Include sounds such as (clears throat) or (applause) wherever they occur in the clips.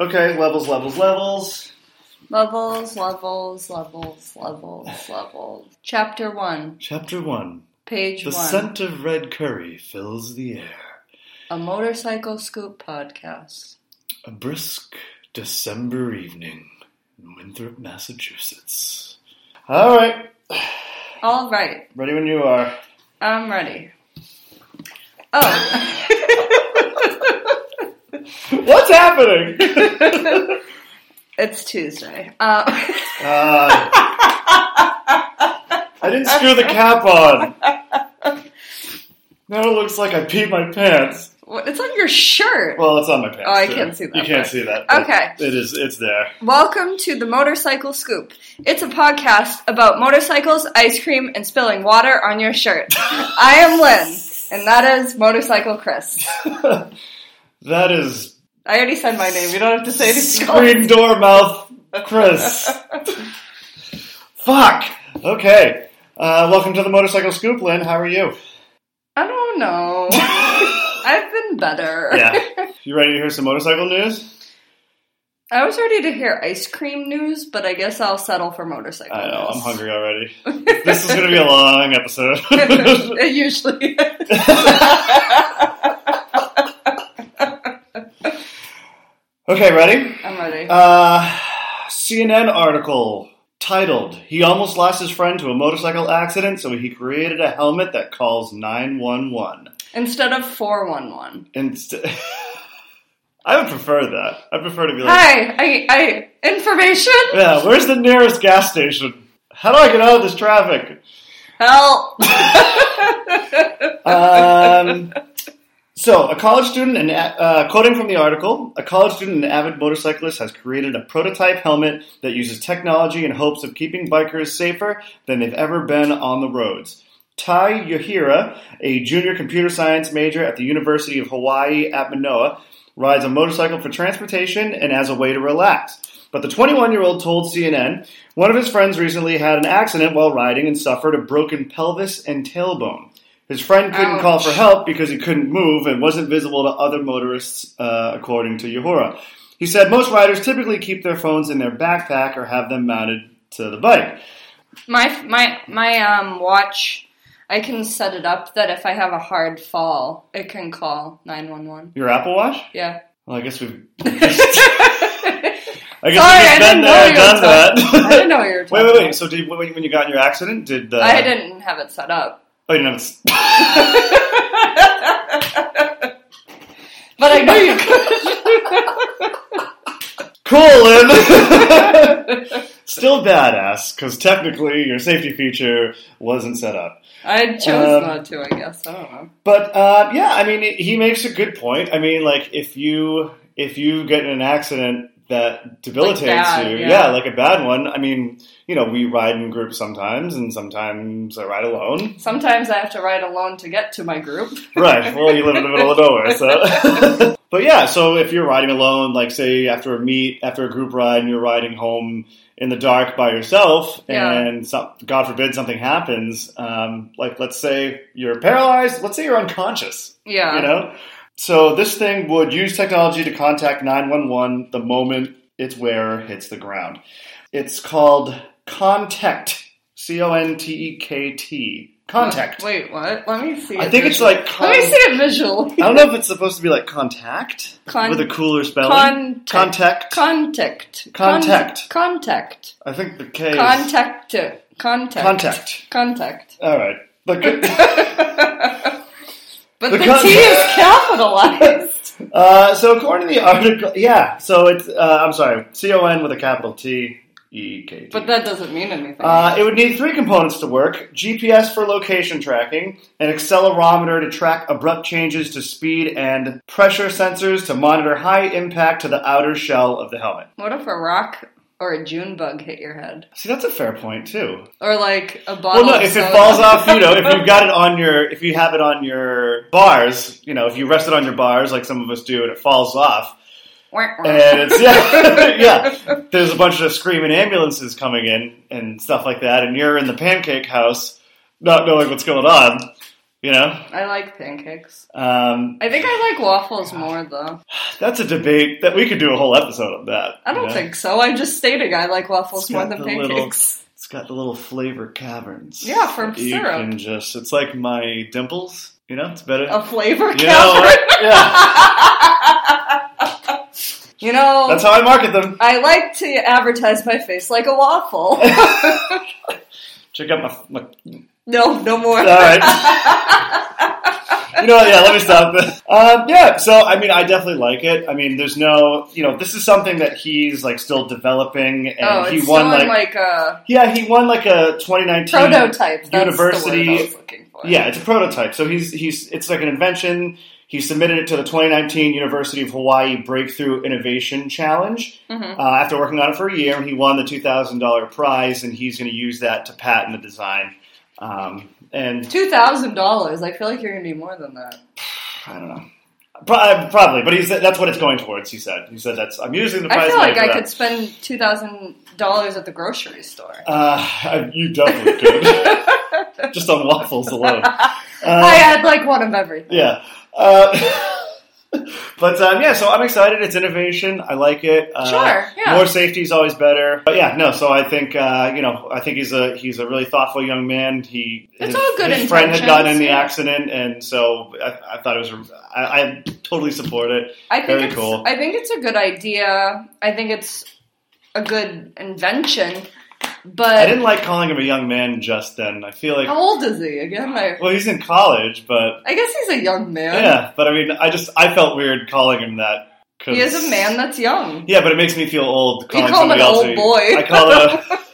Okay, levels, levels, levels. Levels, levels, levels, levels, levels. Chapter 1, Chapter 1 page The 1. The scent of red curry fills the air. A motorcycle scoop podcast. A brisk December evening in Winthrop, Massachusetts. All right, All right, ready when you are. I'm ready. Oh, (laughs) (laughs) What's happening? it's Tuesday. Uh, Uh, I didn't screw the cap on. Now it looks like I peed my pants. it's on your shirt. Well, it's on my pants. Oh, I too. can't see that You can't see that. Okay. It is. It's there. Welcome to the Motorcycle Scoop. It's a podcast about motorcycles, ice cream, and spilling water on your shirt. (laughs) I am Lynn, and that is Motorcycle Chris. (laughs) that is I already said my name. You don't have to say anything. screen door mouth, Chris. Fuck. Okay. Uh, welcome to the motorcycle scoop, Lynn. How are you? I don't know. (laughs) I've been better. Yeah. You ready to hear some motorcycle news? I was ready to hear ice cream news, but I guess I'll settle for motorcycle I know. I'm hungry already. (laughs) This is going to be a long episode. (laughs) it usually is. Okay, ready? I'm ready. Uh, CNN article titled "He almost lost his friend to a motorcycle accident, so he created a helmet that calls 911." Instead of 411. Inst- (laughs) I would prefer that. I prefer to be like, Hi, I, I, information? "Yeah, where's the nearest gas station? How do I get out of this traffic?" Help! (laughs) Um, so, a college student, and uh, quoting from the article, a college student and avid motorcyclist has created a prototype helmet that uses technology in hopes of keeping bikers safer than they've ever been on the roads. Tai Yohira, a junior computer science major at the University of Hawaii at Manoa, rides a motorcycle for transportation and as a way to relax. But the 21 year old told CNN one of his friends recently had an accident while riding and suffered a broken pelvis and tailbone. His friend couldn't Ouch. call for help because he couldn't move and wasn't visible to other motorists, uh, according to Yohira. He said most riders typically keep their phones in their backpack or have them mounted to the bike. my, my, my, um, watch, I can set it up that if I have a hard fall, it can call 911. Your Apple Watch? Yeah. Well, I guess we've. (laughs) (laughs) Sorry, I guess I we've been didn't know there, you were done that. I didn't know you were (laughs) Wait, talking wait, wait. about- So, did when, when you got in your accident, did uh, I didn't have it set up. Oh, you know, it's, But I knew you could. cool, (laughs) Still badass because technically your safety feature wasn't set up. I chose Um, not to, I guess. I don't know. But uh, yeah, I mean, he makes a good point. I mean, like if you if you get in an accident that debilitates bad, you, yeah. yeah. like a bad one. I mean, you know, we ride in groups sometimes, and sometimes I ride alone. Sometimes I have to ride alone to get to my group. (laughs) Right. Well, you live in the middle of nowhere, so. (laughs) but yeah, so if you're riding alone, like say after a meet, after a group ride, and you're riding home in the dark by yourself, Yeah. and some, God forbid something happens, um, like let's say you're paralyzed, let's say you're unconscious, Yeah. you know. So this thing would use technology to contact 911 the moment its wearer hits the ground. It's called Contact. C O N T E K T. Contact. Wait, what? Let me see. I think it's visually. like Let me see it visually. I don't know if it's supposed to be like contact Con- with a cooler spelling. Contact. contact. Contact. Contact. Contact. I think the K is Contact. Contact. contact. Contact. All right. The, (laughs) But The the, T is capitalized. (laughs) uh, so according to the article, yeah. So it's uh, I'm sorry, C O N with a capital T E K T. But that doesn't mean anything. Uh, it would need three components to work GPS for location tracking, an accelerometer to track abrupt changes to speed, and pressure sensors to monitor high impact to the outer shell of the helmet. what if a rock or a June bug hit your head? See, that's a fair point, too. Or like a bottle Well, no, if it falls off, you know, if you've got it (laughs) on your, if you have it on your bars, you know, if you rest it on your bars like some of us do and it falls off, and it's, yeah, (laughs) yeah, (laughs) there's a bunch of screaming ambulances coming in and stuff like that, and you're in the pancake house not knowing what's going on, You know, I like pancakes. um, I think I like waffles more though. that's a debate that we could do a whole episode on that. I don't know? think so. I'm just stating I like waffles It's more than the little- pancakes. It's got the little flavor caverns. Yeah, from syrup. can just. It's like my dimples. You know, it's better. A flavor you know, cavern. yeah, (laughs) You know, that's how I market them. I like to advertise my face like a waffle. (laughs) Check out my, my no, no more. All right. you know, what, yeah. Let me stop. Um, yeah. So, I mean, I definitely like it. I mean, there's no, you know, this is something that he's like still developing, and oh, he won like, like a yeah, he won like a 2019 prototype. That's University- The word I was looking for. Yeah, it's a prototype. So he's he's it's like an invention. He submitted it to the 2019 University of Hawaii Breakthrough Innovation Challenge Mhm. uh, after working on it for a year, and he won the $2,000 prize, and he's going to use that to patent the design. Um, and Two thousand dollars. I feel like you're gonna be more than that. I don't know. Pro- uh, Probably, but he said that's what it's going towards. He said. He said that's I'm using the prize. I feel like I that. could spend two thousand dollars at the grocery store. Uh, you definitely could, (laughs) just on waffles alone. (laughs) I Uh, had like one of everything. yeah, uh, (laughs) (laughs) but um, yeah. So I'm excited. It's innovation. I like it. Uh, Sure, yeah. More safety is always better. But yeah, no. So I think uh, you know. I think he's a he's a really thoughtful young man. He It's his, all good his friend had gotten in the accident, and so I, I thought it was. I, I totally support it. I think Very it's, cool. I think it's a good idea. I think it's a good invention. I didn't like calling him a young man just then. I feel like how old is he again? I, well, he's in college, but I guess he's a young man. yeah. But I mean, I just I felt weird calling him that. 'cause- He is a man that's young. Yeah, but it makes me feel old You calling call him an else. old boy. I call him. (laughs)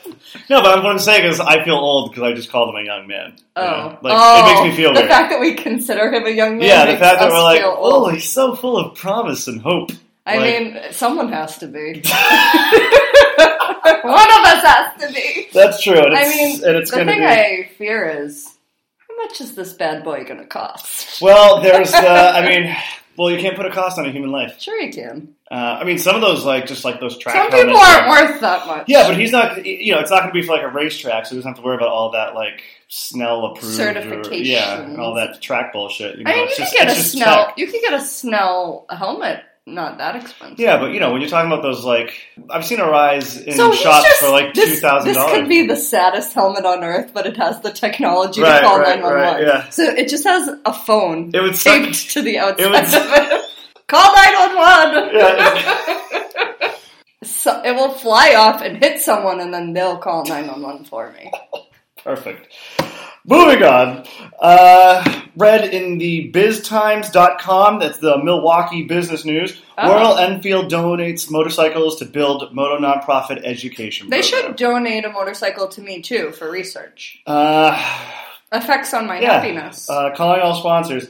No, but what I'm saying is I feel old because I just called him a young man. Oh. you Oh, know? Like, oh, it makes me feel oh. the weird. fact that we consider him a young man. yeah, the fact that we're like, oh, he's so full of promise and hope. I like- mean, someone has to be. (laughs) (laughs) One of us has to be. That's true. I mean, and it's the going to thing be. I fear is how much is this bad boy going to cost? Well, there's. Uh, I (laughs) mean, well, you can't put a cost on a human life. Sure, you can. Uh, I mean, some of those, like just like those tracks. Some people aren't are- worth that much. Yeah, but he's not. You know, it's not going to be for like a racetrack, so he doesn't have to worry about all that like Snell approved, or, Certifications. yeah, and all that track bullshit. You know, I mean, you just, could get a Snell. tech. You could get a Snell helmet. Not that expensive. Yeah, but you know, when you're talking about those, like I've seen a rise in So shops just, for like two this, thousand this could be the saddest helmet on earth, but it has the technology Right, to call 911. right, yeah. So it just has a phone It would suck. taped to the outside It would- of it. (laughs) Call 911! Yeah. (laughs) so it will fly off and hit someone, and then they'll call 911 for me. (laughs) Perfect. Moving on. Uh, read in the biztimes.com, that's the Milwaukee business news, Oh. Royal Enfield donates motorcycles to build moto nonprofit education They program. should donate a motorcycle to me too for research. Uh, Effects on my Yeah. happiness. uh, calling all sponsors.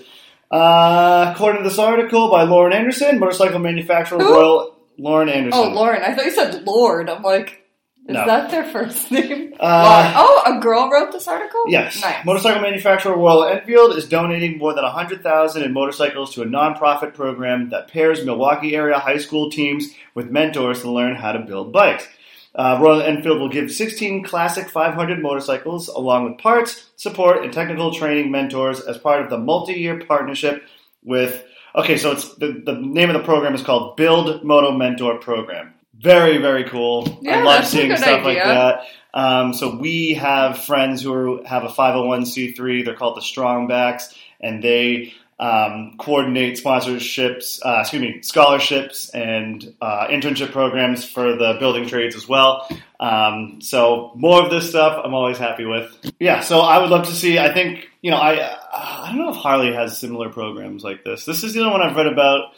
Uh, according to this article by Lauren Anderson, motorcycle manufacturer Who? Royal Lauren Anderson. oh, Lauren. I thought you said Lord. I'm like, is No. that their first (laughs) name? Uh. Oh, a girl wrote this article? Yes. Nice. Motorcycle manufacturer Royal Enfield is donating more than 100000 in motorcycles to a nonprofit program that pairs Milwaukee area high school teams with mentors to learn how to build bikes. Uh, Royal Enfield will give 16 classic 500 motorcycles along with parts, support, and technical training mentors as part of the multi-year partnership with. Okay, so it's the, the name of the program is called Build Moto Mentor Program. Very, very cool. Yeah, I love seeing stuff like that. Um, so we have friends who are, have a 501c3. They're called the Strongbacks, and they um, coordinate sponsorships, uh, excuse me, scholarships and uh, internship programs for the building trades as well. Um, so more of this stuff, I'm always happy with. Yeah, so I would love to see. I think you know, I I don't know if Harley has similar programs like this. This is the only one I've read about.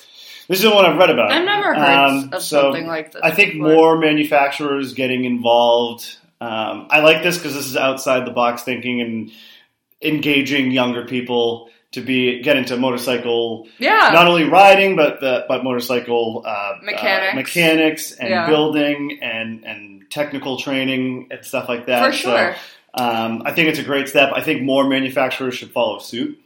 This is the one I've read about. I've never heard Um, of so something like this. I think before. more manufacturers getting involved. Um, I like this because this is outside the box thinking and engaging younger people to be get into motorcycle Yeah. not only riding but the, but motorcycle uh, Mechanics. uh, mechanics and Yeah. building and and technical training and stuff like that. for So, sure. um, I think it's a great step. I think more manufacturers should follow suit.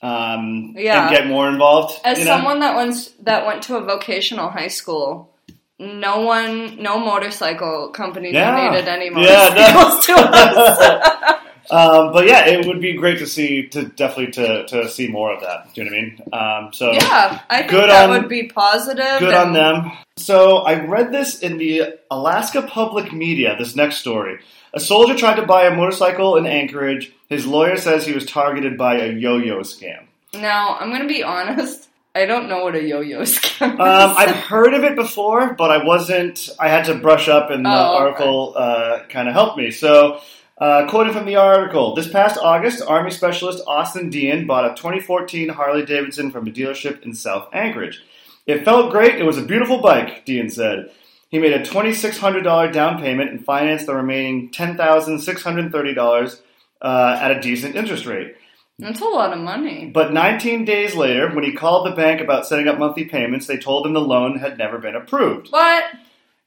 Um, Yeah. and get more involved. As you know? someone that once that went to a vocational high school, no one, no motorcycle company Yeah. donated any Yeah, no. to us. (laughs) Um, but yeah, it would be great to see to definitely to, to see more of that. Do you know what I mean? Um, so Yeah, I think Good that on- would be positive. good and- on them. So I read this in the Alaska Public Media. This next story: a soldier tried to buy a motorcycle in Anchorage. His lawyer says he was targeted by a yo-yo scam. Now, I'm going to be honest. I don't know what a yo-yo (laughs) scam is. Um, I've heard of it before, but I wasn't. I had to brush up, and the Oh, okay. article uh, kind of helped me. So, uh, quoting from the article, this past August, Army Specialist Austin Dean bought a 2014 Harley Davidson from a dealership in South Anchorage. It felt great. It was a beautiful bike, Dean said. He made a $2,600 down payment and financed the remaining $10,630 uh, at a decent interest rate. That's a lot of money. But 19 days later, when he called the bank about setting up monthly payments, they told him the loan had never been approved. But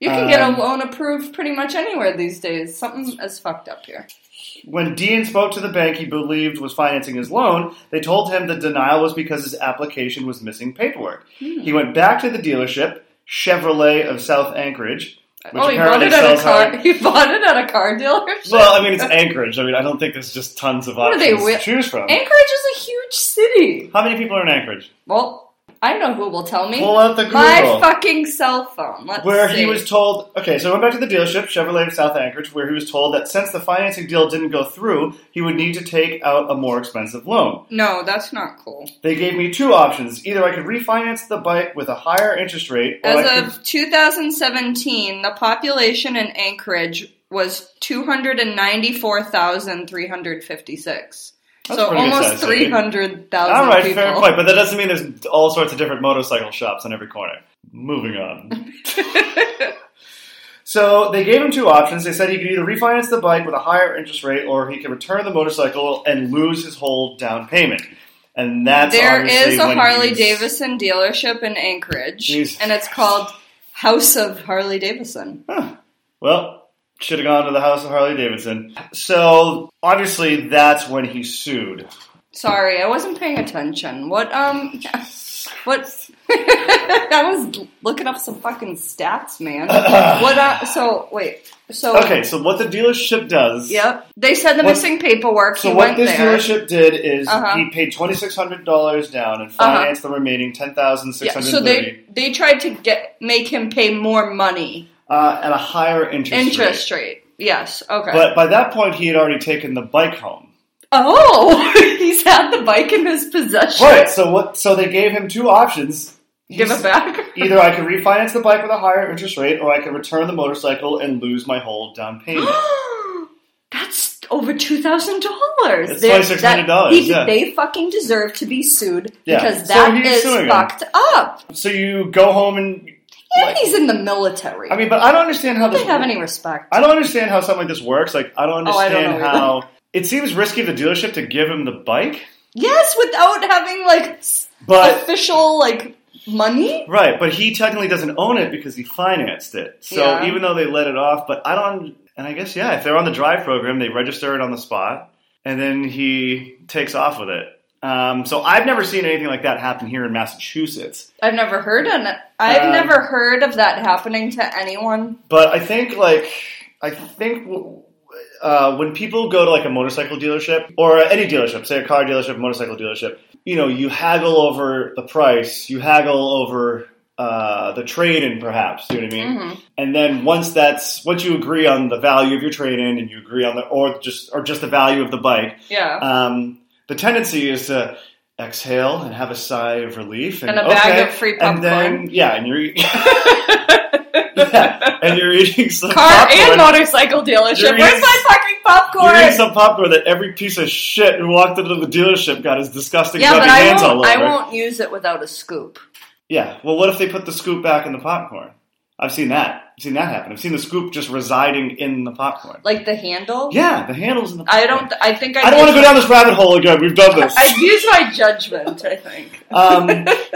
you can get Um, a loan approved pretty much anywhere these days. Something is fucked up here. When Dean spoke to the bank he believed was financing his loan, they told him the denial was because his application was missing paperwork. Hmm. He went back to the dealership, Chevrolet of South Anchorage. Which oh, he bought it at a car. (laughs) He bought it at a car dealership. Well, I mean, it's Anchorage. I mean, I don't think there's just tons of What options wi- to choose from. Anchorage is a huge city. How many people are in Anchorage? Well, I know who will tell me. Pull out the Google. My fucking cell phone. Let's where see. he was told, okay, so I went back to the dealership, Chevrolet of South Anchorage, where he was told that since the financing deal didn't go through, he would need to take out a more expensive loan. No, that's not cool. They gave me two options. Either I could refinance the bike with a higher interest rate, or I As could, of 2017, the population in Anchorage was 294,356. That's So almost 300,000 all right, people. fair point, but that doesn't mean there's all sorts of different motorcycle shops on every corner. Moving on. (laughs) So they gave him two options. They said he could either refinance the bike with a higher interest rate, or he could return the motorcycle and lose his whole down payment. And that's there is a Harley he's- Davidson dealership in Anchorage, Jeez. and it's called House of Harley Davidson. Huh. Well, should have gone to the house of Harley Davidson. So obviously that's when he sued. Sorry, I wasn't paying attention. What um, (laughs) what? (laughs) I was looking up some fucking stats, man. (clears throat) what? Uh, so wait, so Okay, so what the dealership does. Yep, they said the What- missing paperwork. So he what this there. dealership did is Uh-huh. he paid twenty six hundred dollars down and Uh-huh. financed the remaining ten thousand six Yeah, so they they tried to get make him pay more money. Uh, at a higher interest, Interest rate. rate. Yes. Okay. But by that point, he had already taken the bike home. oh, (laughs) he's had the bike in his possession. Right. So what? So they gave him two options. Give He's- it back. (laughs) Either I could refinance the bike with a higher interest rate, or I could return the motorcycle and lose my whole down (gasps) payment. That's over two thousand dollars. It's $2,600, yeah. They fucking deserve to be sued Yeah, because so that is fucked up. so you go home and. And like- he's in the military. I mean, but I don't understand how I this. don't have any respect. I don't understand how something like this works. Like, I don't Oh, I don't understand either. how. It seems risky of the dealership to give him the bike, yes, without having like but official like money. right. But he technically doesn't own it because he financed it. So Yeah. even though they let it off, but I don't. And I guess yeah, if they're on the drive program, they register it on the spot, and then he takes off with it. Um, so I've never seen anything like that happen here in Massachusetts. I've never heard of it. I've Um, never heard of that happening to anyone. But I think like I think uh, when people go to like a motorcycle dealership or any dealership, say a car dealership, motorcycle dealership, you know, you haggle over the price, you haggle over uh, the trade in, perhaps. You know what I mean? Mhm. And then once that's once you agree on the value of your trade in, and you agree on the or just or just the value of the bike, Yeah. um, the tendency is to exhale and have a sigh of relief and, And a bag okay, of free popcorn. and then yeah, and you're eating, (laughs) yeah, and you're eating some Car popcorn. and motorcycle dealership. You're Where's eating- my fucking popcorn? You're eating some popcorn that every piece of shit who walked into the dealership got his disgusting yeah, but I hands all won't. I won't use it without a scoop. Yeah, well, what if they put the scoop back in the popcorn? I've seen that. I've seen that happen. I've seen the scoop just residing in the popcorn. Like the handle. Yeah, the handle's in the. I don't. I think I. I don't want to go down this rabbit hole again. We've done this. I use my judgment. I think. (laughs) um,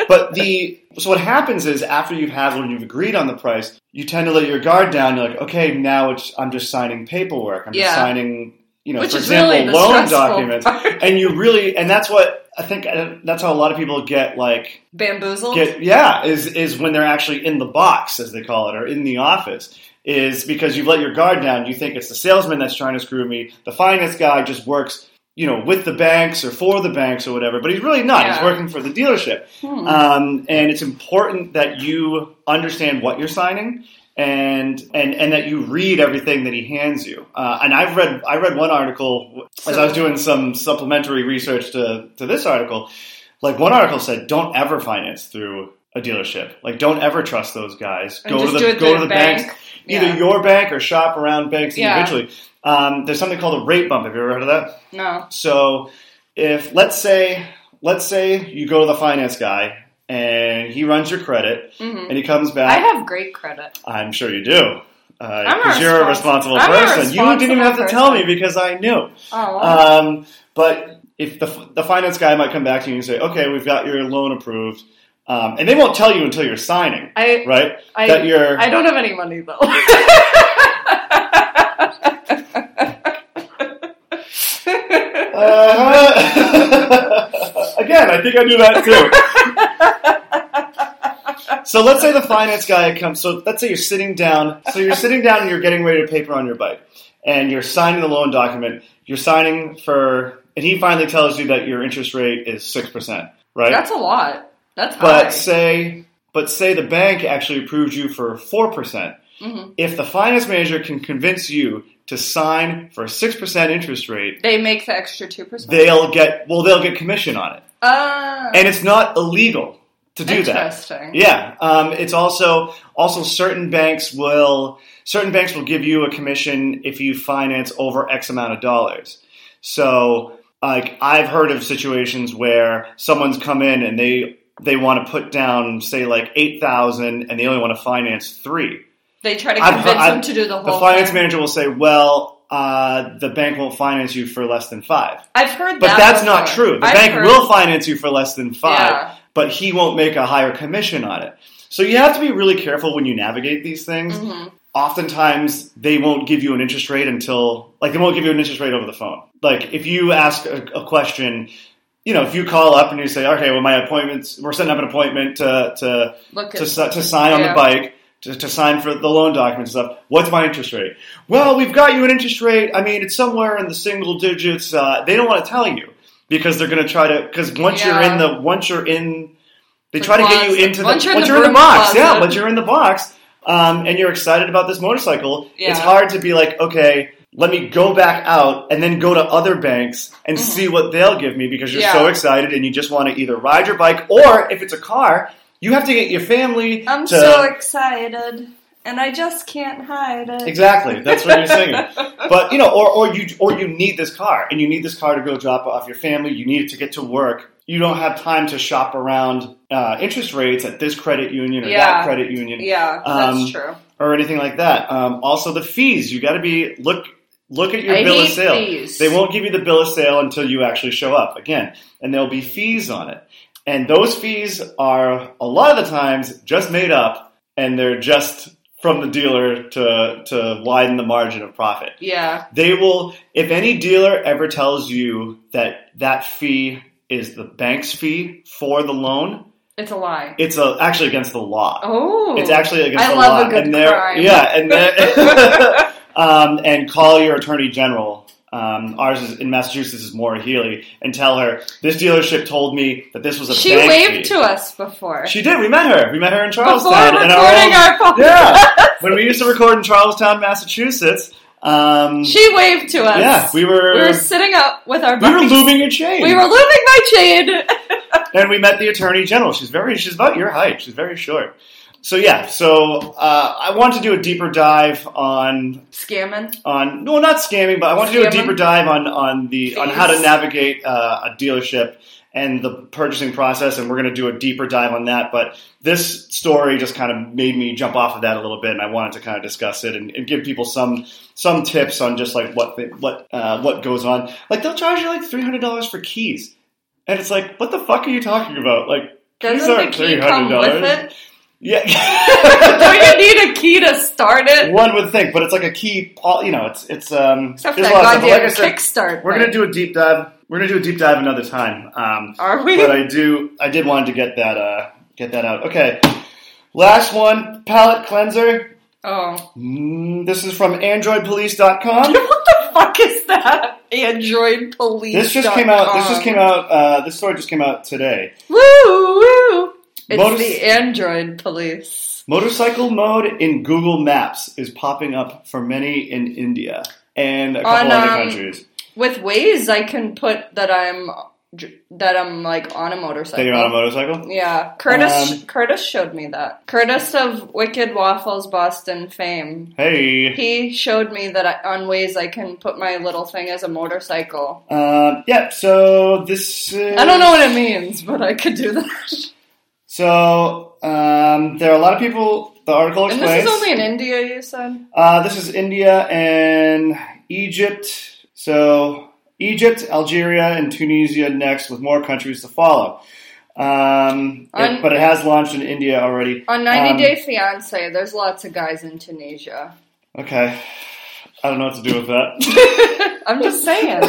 but the so what happens is after you've had when you've agreed on the price, you tend to let your guard down. You're like, okay, now it's I'm just signing paperwork. I'm Yeah. just signing you know, Which for example, really loan documents, part. and you really, and that's what I think. That's how a lot of people get like Bamboozled. get yeah is is when they're actually in the box as they call it or in the office is because you've let your guard down you think it's the salesman that's trying to screw me the finance guy just works you know with the banks or for the banks or whatever but he's really not he's working for the dealership Hmm. um, and it's important that you understand what you're signing and and and that you read everything that he hands you uh, and I've read I read one article as I was doing some supplementary research to to this article like one article said, don't ever finance through a dealership. Like, don't ever trust those guys. And go to the go to the the bank. banks, either your bank or shop around banks Yeah. individually. Um, there's something called a rate bump. Have you ever heard of that? No. So, if let's say let's say you go to the finance guy and he runs your credit hmm and he comes back. I have great credit. I'm sure you do. Because you're a responsible- responsible I'm a person. you didn't even have to responsible tell me because I knew. Oh. Um, but if the, the finance guy might come back to you and say, okay, we've got your loan approved. Um, and they won't tell you until you're signing, I right? I that you're. I don't have any money though. (laughs) Uh, (laughs) again, I think I do that too. (laughs) so let's say the finance guy comes. So let's say you're sitting down. So you're sitting down and you're getting ready to paper on your bike, and you're signing the loan document. You're signing for, and he finally tells you that your interest rate is six percent, right? That's a lot. That's but high. say, but say the bank actually approved you for four percent. Mhm. If the finance manager can convince you to sign for a six percent interest rate, They make the extra two percent. they'll get well, they'll get commission on it, Uh, and it's not illegal to do that. Yeah, um, it's also also certain banks will certain banks will give you a commission if you finance over X amount of dollars. So, like I've heard of situations where someone's come in and they they want to put down say like eight thousand and they only want to finance three. They try to I've- convince I've- them to do the whole. The finance thing. manager will say, "Well, uh, the bank won't finance you for less than five. I've heard that. But that. that's not true. The I've bank heard- will finance you for less than five, Yeah. But he won't make a higher commission on it. So you have to be really careful when you navigate these things. Mhm. Oftentimes, they won't give you an interest rate until, like, they won't give you an interest rate over the phone. Like, if you ask a, a question, you know, if you call up and you say, okay, well, my appointment's, we're setting up an appointment to, to, Look to, at to sign on the bike, to, to sign for the loan documents and stuff. What's my interest rate? Well, we've got you an interest rate. I mean, it's somewhere in the single digits. Uh, they don't want to tell you because they're going to try to. Because once you're in the once you're in, they The try to get you into the Once you're in the you're in the box. Yeah, closet. once you're in the box, um, and you're excited about this motorcycle, Yeah. it's hard to be like, okay. Let me go back out and then go to other banks and Mhm. see what they'll give me because you're Yeah. so excited and you just want to either ride your bike or if it's a car, you have to get your family I'm to so excited, and I just can't hide it. Exactly. That's what you're saying. (laughs) But you know, or, or you or you need this car, and you need this car to go drop off your family. You need it to get to work. You don't have time to shop around uh, interest rates at this credit union or Yeah. that credit union Yeah, Um, that's true. or anything like that. Um, also, the fees. You got to be look look at your I bill of sale. fees. They won't give you the bill of sale until you actually show up again, and there'll be fees on it. And those fees are a lot of the times just made up, and they're just from the dealer to to widen the margin of profit. Yeah, They will, if any dealer ever tells you that that fee is the bank's fee for the loan, it's a lie. it's a, actually against the law. Oh, It's actually against I the love law. a good and crime. Yeah, and (laughs) (laughs) um, and call your attorney general. Um, ours is in Massachusetts is Maura Healey, and tell her this dealership told me that this was a she waved fee. to us before. She did. We met her. We met her in Charlestown. before recording our old- our podcast. yeah, (laughs) when we used to record in Charlestown, Massachusetts. Um, She waved to us. yeah, we were we were sitting up with our we were buddies. lubing your chain. We were lubing my chain. (laughs) and we met the attorney general. She's very, she's about your height. She's very short. So yeah, so uh, I want to do a deeper dive on Scamming. on no, not scamming, but I want to do a deeper dive on on the on how to navigate uh, a dealership and the purchasing process, and we're going to do a deeper dive on that. But this story just kind of made me jump off of that a little bit, and I wanted to kind of discuss it and, and give people some some tips on just like what they, what uh, what goes on. Like they'll charge you like three hundred dollars for keys, and it's like, what the fuck are you talking about? Like Doesn't the key come with $300. it? Yeah. (laughs) Do you need a key to start it. One would think, but it's like a key. You know, it's it's um. Except for that a lot of stuff. But goddamn kickstart. we're gonna do a deep dive. We're gonna do a deep dive another time. Um, Are we? but I do. I did want to get that. Uh, get that out. Okay. Last one, palate cleanser. oh. Mm, this is from AndroidPolice.com. (laughs) what the fuck is that? Android police. This just came out. This just came out. Uh, this story just came out today. Woo woo! It's Motor- the Android police. Motorcycle mode in Google Maps is popping up for many in India and a couple On, other um, countries. With Waze, I can put that I'm that I'm like on a motorcycle. That you're on a motorcycle. Yeah, Curtis. Um, Curtis showed me that. Curtis of Wicked Waffles Boston fame. Hey. He showed me that I, on Waze I can put my little thing as a motorcycle. Um, yeah. So this. Is, I don't know what it means, but I could do that. (laughs) So um, there are a lot of people. The article And this is only in India, you said. Uh, this is India and Egypt. So Egypt, Algeria, and Tunisia next, with more countries to follow. Um, it- but it has launched in India already. On 90 Um, Day Fiance, there's lots of guys in Tunisia. Okay, I don't know what to do with that. (laughs) I'm just saying.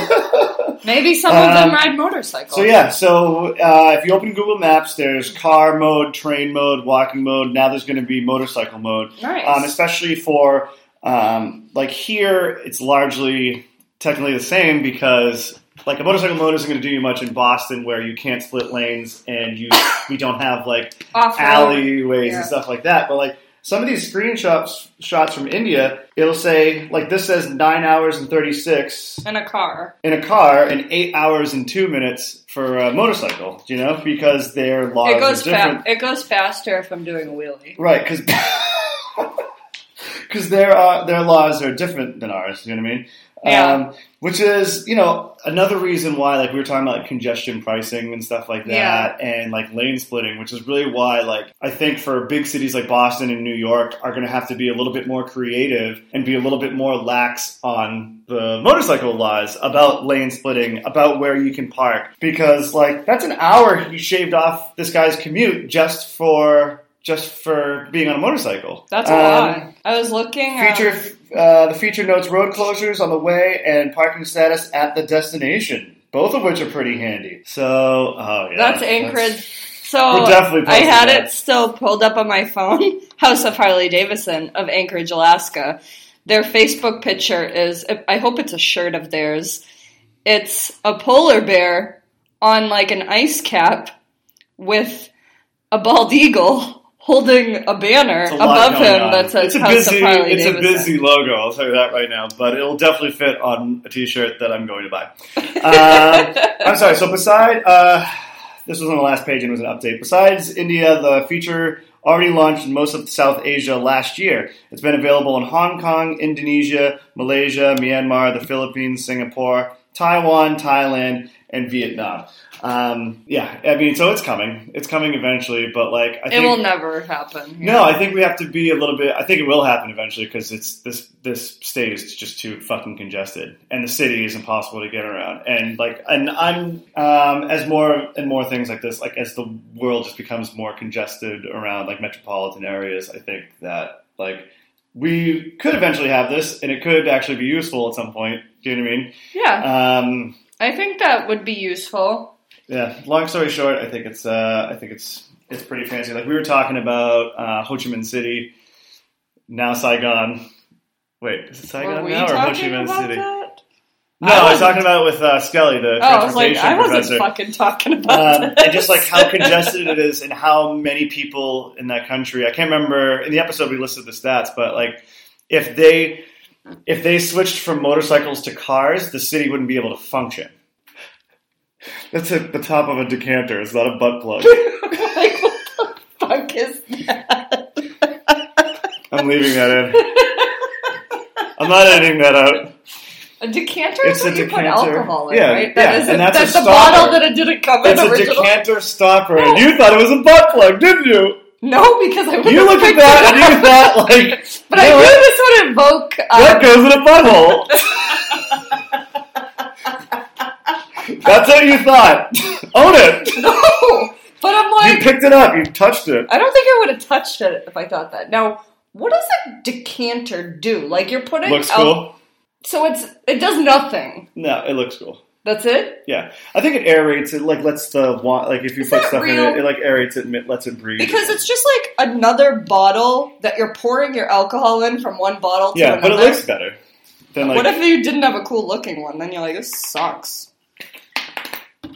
Maybe some of them Um, ride motorcycles. So yeah, so uh, if you open Google Maps, there's car mode, train mode, walking mode. Now there's going to be motorcycle mode. Nice. um, especially for um, like here it's largely technically the same because like a motorcycle mode isn't going to do you much in Boston where you can't split lanes and you we don't have like Off-road. alleyways Yeah. and stuff like that but like some of these screenshots shots from India it'll say like this says 9 hours and 36 In a car. in a car and 8 hours and 2 minutes for a motorcycle you know because their laws It goes are different fa- It goes faster if I'm doing a wheelie. Right, because because (laughs) their uh, their laws are different than ours. You know what I mean? Yeah. Um, which is you know another reason why like we were talking about like, congestion pricing and stuff like that, and like lane splitting, which is really why like I think for big cities like Boston and New York are going to have to be a little bit more creative and be a little bit more lax on the motorcycle laws about lane splitting, about where you can park, because like that's an hour you shaved off this guy's commute just for just for being on a motorcycle. That's a Um, lot. I was looking. um, Feature uh, the feature notes road closures on the way and parking status at the destination, both of which are pretty handy. So, oh yeah, That's Anchorage. So We're definitely I had that. it still pulled up on my phone. (laughs) House of Harley Davidson of Anchorage, Alaska. Their Facebook picture is. I hope it's a shirt of theirs. It's a polar bear on like an ice cap with a bald eagle holding a banner a above him on. that says it's a House busy, of Harley it's Davidson. a busy logo. I'll tell you that right now. But it'll definitely fit on a T-shirt that I'm going to buy. (laughs) Uh, I'm sorry. So beside, uh, this was on the last page and it was an update. Besides India, the feature already launched in most of South Asia last year. It's been available in Hong Kong, Indonesia, Malaysia, Myanmar, the Philippines, Singapore, Taiwan, Thailand, and Vietnam. Um, yeah, I mean, so it's coming. It's coming eventually, but like I it think will never happen. no, I think we have to be a little bit. I think it will happen eventually because it's this this state is just too fucking congested, and the city is impossible to get around. And like, and I'm um, as more and more things like this, like as the world just becomes more congested around like metropolitan areas, I think that like we could eventually have this, and it could actually be useful at some point. Do you know what I mean? Yeah, Um, I think that would be useful. yeah. Long story short, I think it's uh, I think it's it's pretty fancy. Like we were talking about uh, Ho Chi Minh City, now Saigon. Wait, is it Saigon we now or Ho Chi Minh City? that? No, I I was talking about it with uh, Skelly, the Oh, I was like, I wasn't professor. fucking talking about Um, and just like how congested it is, and how many people in that country. I can't remember in the episode we listed the stats, but like if they if they switched from motorcycles to cars, the city wouldn't be able to function. That's at the top of a decanter. It's not a butt plug. (laughs) like, what the fuck is that? I'm leaving that in. I'm not editing that out. A decanter It's is what a you put decanter. alcohol in, Yeah, right? yeah, That is and a, that's a that's the stopper. bottle that it didn't come It's in a original. decanter stopper, and you thought it was a butt plug, didn't you? No, because I would You looked at that and you thought (laughs) like, But I knew what? this would evoke. That Um, goes in a butthole. That's what you thought. Own it. (laughs) no, but I'm like. You picked it up. You touched it. I don't think I would have touched it if I thought that. Now, What does a decanter do? Like you're putting Looks al- cool. So it's it does nothing. No, it looks cool. That's it. Yeah, I think it aerates it. Like lets the wa- like if you Is put that stuff real? in it, it like aerates it and it lets it breathe. Because it's just like another bottle that you're pouring your alcohol in from one bottle to another. yeah, another. but it looks better than like. what if you didn't have a cool looking one? Then you're like, this sucks.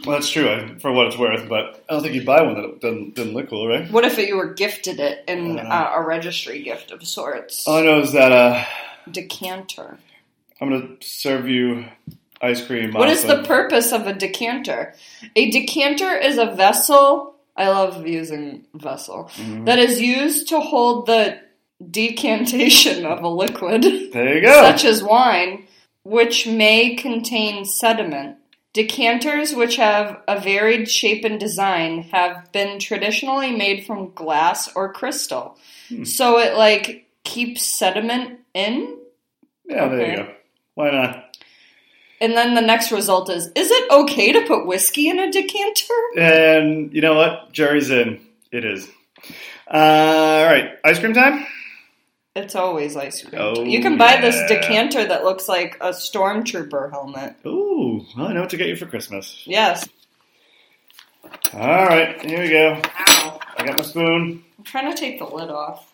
well, that's true for what it's worth, but I don't think you'd buy one that doesn't, doesn't look cool, right? What if you were gifted it in uh, a registry gift of sorts? All I know is that uh, decanter. I'm gonna serve you ice cream. What is the purpose of a decanter? A decanter is a vessel. I love using vessel Mhm. that is used to hold the decantation (laughs) of a liquid, There you go. such as wine, which may contain sediment. Decanters, which have a varied shape and design, have been traditionally made from glass or crystal. Hmm. So it like keeps sediment in. yeah, there you go. Why not? And then the next result is: Is it okay to put whiskey in a decanter? And you know what? Jerry's in. It is. Uh, all right, ice cream time. It's always ice cream. Oh, you can buy this decanter that looks like a stormtrooper helmet. Ooh, well, I know what to get you for Christmas. Yes. All right, here we go. Ow. I got my spoon. I'm trying to take the lid off.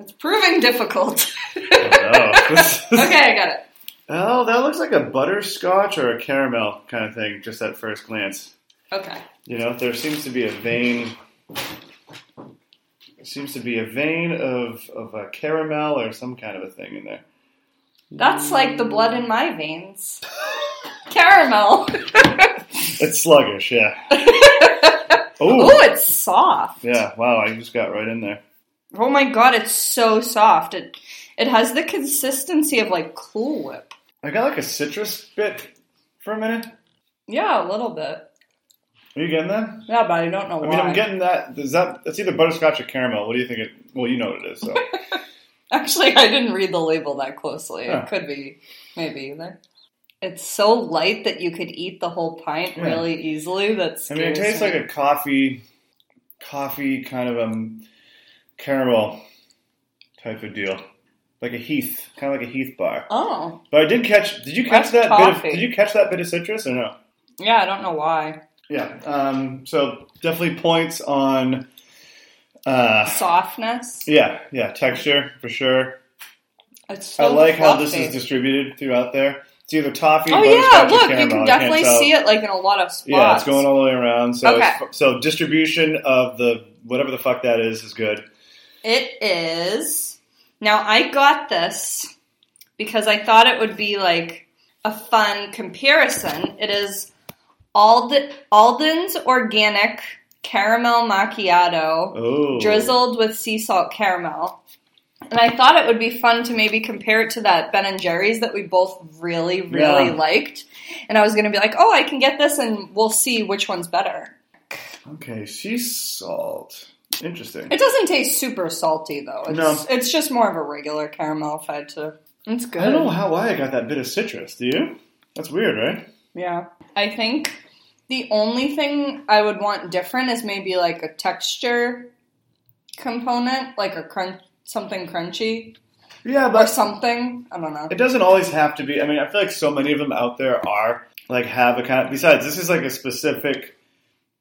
It's proving difficult. Oh, (laughs) (laughs) okay, I got it. Oh, that looks like a butterscotch or a caramel kind of thing, just at first glance. Okay. You know, there seems to be a vein. Seems to be a vein of of a caramel or some kind of a thing in there. That's like the blood in my veins. (laughs) Caramel. (laughs) It's sluggish, yeah. (laughs) oh, Oh, it's soft. yeah. Wow, I just got right in there. Oh my god, it's so soft. It it has the consistency of like Cool Whip. I got like a citrus bit for a minute. Yeah, a little bit. Are you getting that? Yeah, but I don't know I why. mean, I'm getting that. Is that? That's either butterscotch or caramel. What do you think? It. Well, you know what it is. So (laughs) Actually, I didn't read the label that closely. It could be, maybe either. It's so light that you could eat the whole pint Yeah. really easily. That's I mean, it tastes like a coffee, coffee kind of um caramel type of deal, like a Heath, kind of like a Heath bar. oh But I did catch. Did you catch That's that bit? Of, did you catch that bit of citrus or no? yeah, I don't know why Yeah. Um. So definitely points on. Uh. softness. Yeah. Yeah. Texture for sure. It's so I like how this is distributed throughout there. It's either toffee, Oh yeah, look, you can definitely see it like in a lot of spots. Yeah, it's going all the way around. So, Okay. so distribution of the whatever the fuck that is is good. It is. Now, I got this because I thought it would be like a fun comparison. It is Alden, Alden's Organic Caramel Macchiato Oh, drizzled with sea salt caramel. And I thought it would be fun to maybe compare it to that Ben and Jerry's that we both really, really Yeah. liked. And I was going to be like, oh, I can get this and we'll see which one's better. Okay, sea salt. Interesting. It doesn't taste super salty though. It's, No. it's just more of a regular caramel if I to. It's good. I don't know how why I got that bit of citrus. Do you? That's weird, right? Yeah. I think the only thing I would want different is maybe like a texture component, like a crunch, something crunchy Yeah, or something. I don't know. it doesn't always have to be. I mean, I feel like so many of them out there are like have a kind. Of, besides, this is like a specific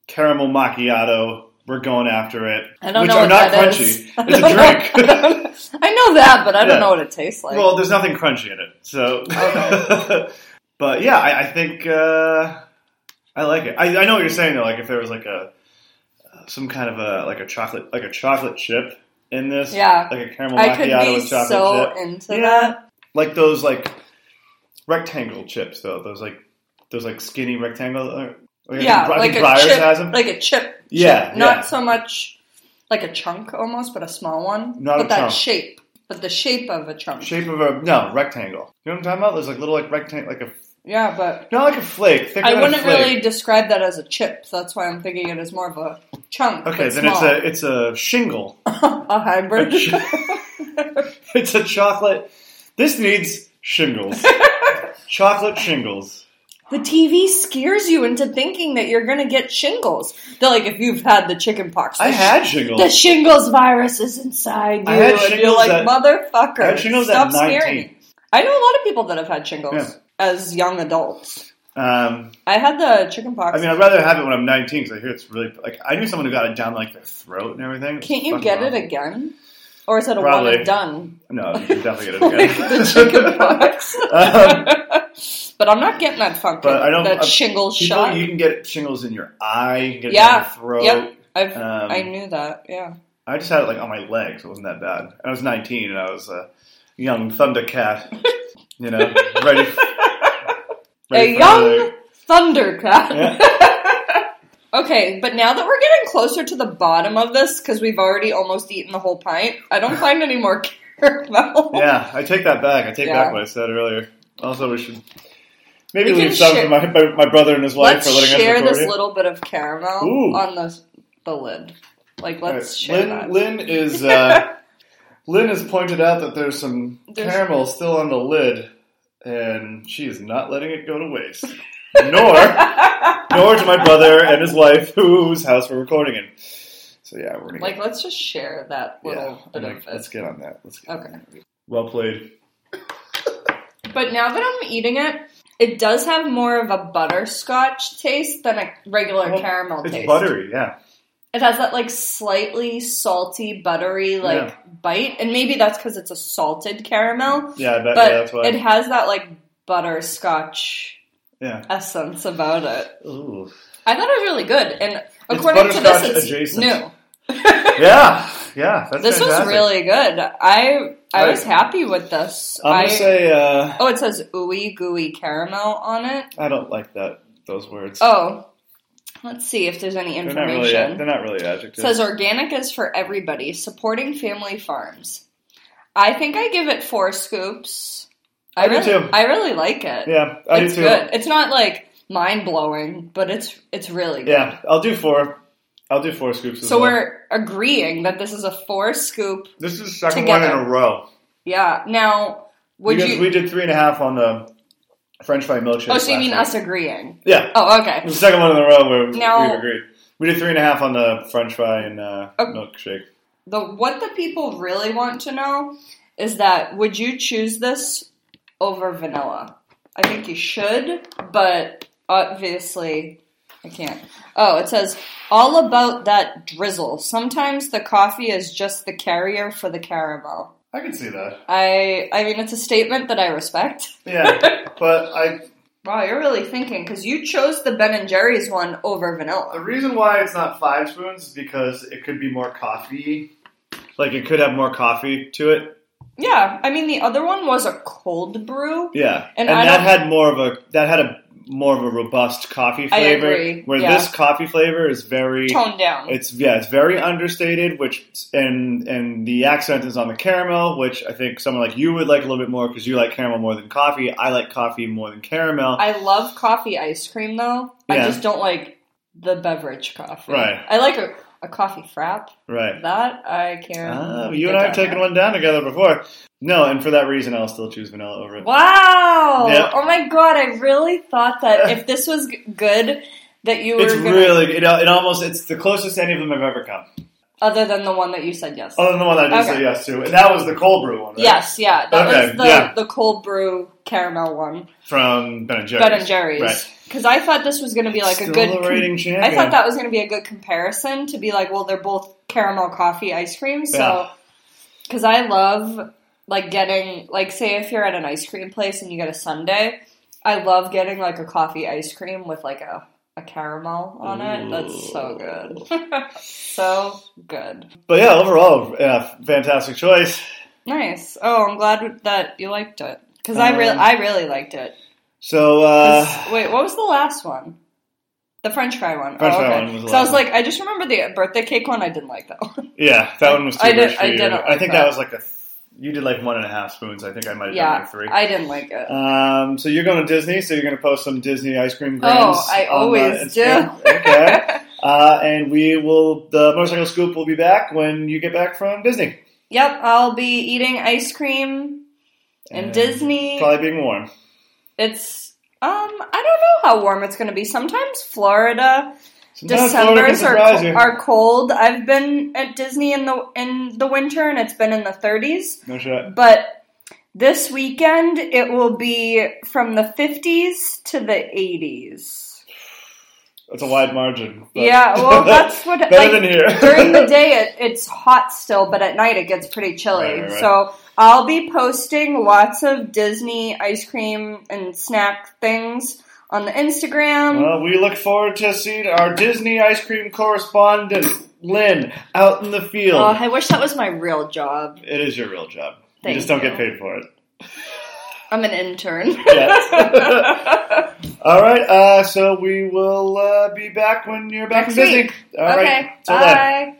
caramel macchiato. We're going after it, I don't which know are what not that crunchy. is. (laughs) It's a know- drink. I I know that, but I don't Yeah. know what it tastes like. Well, there's nothing crunchy in it, so. (laughs) but yeah, I, I think uh, I like it. I, I know what you're saying though. Like if there was like a uh, some kind of a like a chocolate like a chocolate chip in this, Yeah. like a caramel I macchiato with chocolate so chip, into Yeah. that. like those like rectangle chips though. Those like those like skinny rectangle. Like, Yeah, think, like a chip, has them. like a chip. Yeah, chip. not yeah. so much like a chunk almost, but a small one. Not a but that chunk. shape, but the shape of a chunk. Shape of a no rectangle. You know what I'm talking about? There's like little like rectangle, like a Yeah, but not like a flake. Thicker I wouldn't flake. really describe that as a chip. So that's why I'm thinking it is more of a chunk. Okay, then small. it's a it's a shingle. (laughs) a hybrid. A (laughs) It's a chocolate. This needs shingles. (laughs) chocolate shingles. The TV scares you into thinking that you're going to get shingles. They're like, if you've had the chicken pox, I the had shingles. the shingles virus is inside you. I had and you're shingles like, at- motherfucker, I had shingles stop at scaring 19. me. I know a lot of people that have had shingles Yeah. as young adults. Um, I had the chicken pox. I mean, I'd rather have it when I'm 19 because I hear it's really like I knew someone who got it down like their throat and everything. Can't you get it again? Or is it a Probably. one and done? No, you can definitely get it (laughs) like again. the chicken (laughs) pox. Um, but I'm not getting that fucking But I don't- that uh, shingles People, shot. you can get shingles in your eye, you can get it Yeah. your throat. Yep. I've, Um, I knew that. Yeah. I just had it like on my legs. It wasn't that bad. I was 19 and I was a young Thundercat, (laughs) you know, ready. ready A for young another- Thundercat. (laughs) okay, but now that we're getting closer to the bottom of this, because we've already almost eaten the whole pint, I don't find any more (laughs) caramel. Yeah, I take that back. I take Yeah. back what I said earlier. Also, we should maybe We leave some share- for my, my my brother and his wife for letting us share this it. little bit of caramel Ooh. on the the lid. Like, let's right, share Lynn, that. Lynn is (laughs) uh, Lynn has pointed out that there's some There's- caramel (laughs) still on the lid, and she is not letting it go to waste. (laughs) Nor nor to my brother and his wife, whose house we're recording in. So yeah, we're gonna like, let's just share that yeah, little bit I'm of like, it. let's get on that. Let's get Okay. well played. But now that I'm eating it, it does have more of a butterscotch taste than a regular Well, caramel It's taste. It's buttery, yeah. It has that like slightly salty, buttery like Yeah. bite, and maybe that's because it's a salted caramel. Yeah, bet But yeah, that's why. it has that like butterscotch yeah. essence about it. Ooh. I thought it was really good, and according to this, it's adjacent. new. (laughs) Yeah, yeah. That's this was really good. I I Right. was happy with this. I'm I say uh, oh, it says ooey gooey caramel on it. I don't like that those words. Oh, let's see if there's any they're not really information. they're not really adjectives. It says organic is for everybody, supporting family farms. I think I give it four scoops. I do really, too. I really like it. yeah, I it's do too. good. It's not like mind blowing, but it's it's really good. Yeah, I'll do four. I'll do four scoops. So well. we're agreeing that this is a four scoop. this is the second one in a row. Yeah. Now, would because you? we did three and a half on the French fry milkshake. oh, so you mean us agreeing? Yeah, Oh, okay. the second one in a row where Now- we agreed. We did three and a half on the French fry and uh, Oh. milkshake. The what the people really want to know is that would you choose this over vanilla? I think you should, but obviously I can't. Oh, it says all about that drizzle. Sometimes the coffee is just the carrier for the caramel. I can see that. I I mean it's a statement that I respect. Yeah, but I (laughs) Wow, you're really thinking because you chose the Ben and Jerry's one over vanilla. The reason why it's not five spoons is because it could be more coffee. Like it could have more coffee to it. Yeah, I mean the other one was a cold brew. Yeah, And and, that had more of a that had a more of a robust coffee flavor. Where yeah. this coffee flavor is very Toned down. it's yeah it's very understated. Which and and the accent is on the caramel, which I think someone like you would like a little bit more because you like caramel more than coffee. I like coffee more than caramel. I love coffee ice cream though. I just don't like the beverage coffee. Right. I like a, a coffee frap. right. That I can. Ah, you and I have taken one down together before. No, and for that reason, I'll still choose vanilla over it. Wow! Yeah. Oh my god! I really thought that if (laughs) this was good, that you were It's gonna, really it, it almost it's the closest any of them have ever come. Other than the one that you said yes. Other than the one that I did Okay. say yes to, and that was the cold brew one, right? Yes, yeah, that Okay, was the yeah. the cold brew caramel one, from Ben and Jerry's. Ben and Jerry's. Right. Because I thought this was going to be like Still a good. a com- rating champion. I thought that was going to be a good comparison to be like, well, they're both caramel coffee ice cream. So, Yeah. because I love like getting like, say, if you're at an ice cream place and you get a sundae, I love getting like a coffee ice cream with like a a caramel on it. That's so good, (laughs) so good. But yeah, overall, yeah, fantastic choice. Nice. Oh, I'm glad that you liked it because I really, Um, I really liked it. So uh, wait, what was the last one? The French fry one. French oh, fry one was so I was like, I just remember the birthday cake one. I didn't like that (laughs) one. yeah, that one was too I did- for I you. didn't I think that. that was like a. You did like one and a half spoons. I think I might have done yeah, like three. I didn't like it. Um, so you're going to Disney, so you're going to post some Disney ice cream grams. Oh, I uh, always do. (laughs) Okay. Uh, and we will, the motorcycle scoop will be back when you get back from Disney. yep, I'll be eating ice cream in And Disney. Probably being warm. It's Um, I don't know how warm it's going to be. Sometimes Florida Sometimes Florida can December's are, are cold. I've been at Disney in the in the winter and it's been in the 30s. No shit. But this weekend it will be from the 50s to the 80s. That's a wide margin. Yeah, well (laughs) that's what better like, than here. during the (laughs) day it, it's hot still, but at night it gets pretty chilly. Right, right, right. So I'll be posting lots of Disney ice cream and snack things on the Instagram. Well, we look forward to seeing our Disney ice cream correspondent, Lynn, out in the field. Oh, I wish that was my real job. it is your real job. you just don't you. get paid for it. I'm an intern. (laughs) Yes. (laughs) All right, uh, so we will uh, be back when you're back Next in Disney. All right, okay. then. Bye.